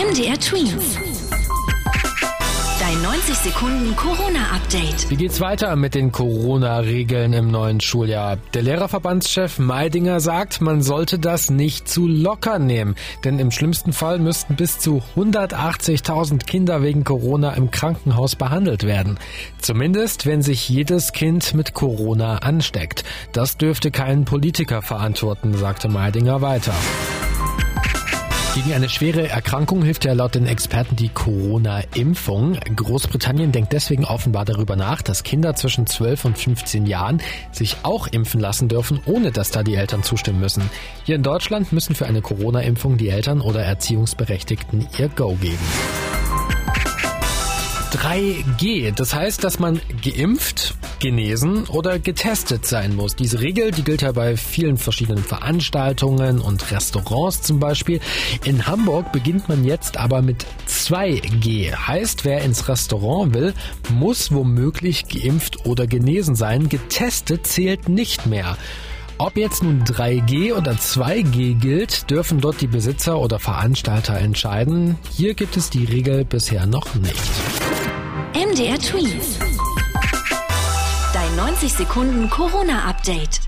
MDR Twins. Dein 90 Sekunden Corona-Update. Wie geht's weiter mit den Corona-Regeln im neuen Schuljahr? Der Lehrerverbandschef Meidinger sagt, man sollte das nicht zu locker nehmen, denn im schlimmsten Fall müssten bis zu 180.000 Kinder wegen Corona im Krankenhaus behandelt werden. Zumindest, wenn sich jedes Kind mit Corona ansteckt. Das dürfte kein Politiker verantworten, sagte Meidinger weiter. Gegen eine schwere Erkrankung hilft ja laut den Experten die Corona-Impfung. Großbritannien denkt deswegen offenbar darüber nach, dass Kinder zwischen 12 und 15 Jahren sich auch impfen lassen dürfen, ohne dass da die Eltern zustimmen müssen. Hier in Deutschland müssen für eine Corona-Impfung die Eltern oder Erziehungsberechtigten ihr Go geben. 3G. Das heißt, dass man geimpft, genesen oder getestet sein muss. Diese Regel, die gilt ja bei vielen verschiedenen Veranstaltungen und Restaurants zum Beispiel. In Hamburg beginnt man jetzt aber mit 2G. Heißt, wer ins Restaurant will, muss womöglich geimpft oder genesen sein. Getestet zählt nicht mehr. Ob jetzt nun 3G oder 2G gilt, dürfen dort die Besitzer oder Veranstalter entscheiden. Hier gibt es die Regel bisher noch nicht. MDR Twins. Dein 90 Sekunden Corona-Update.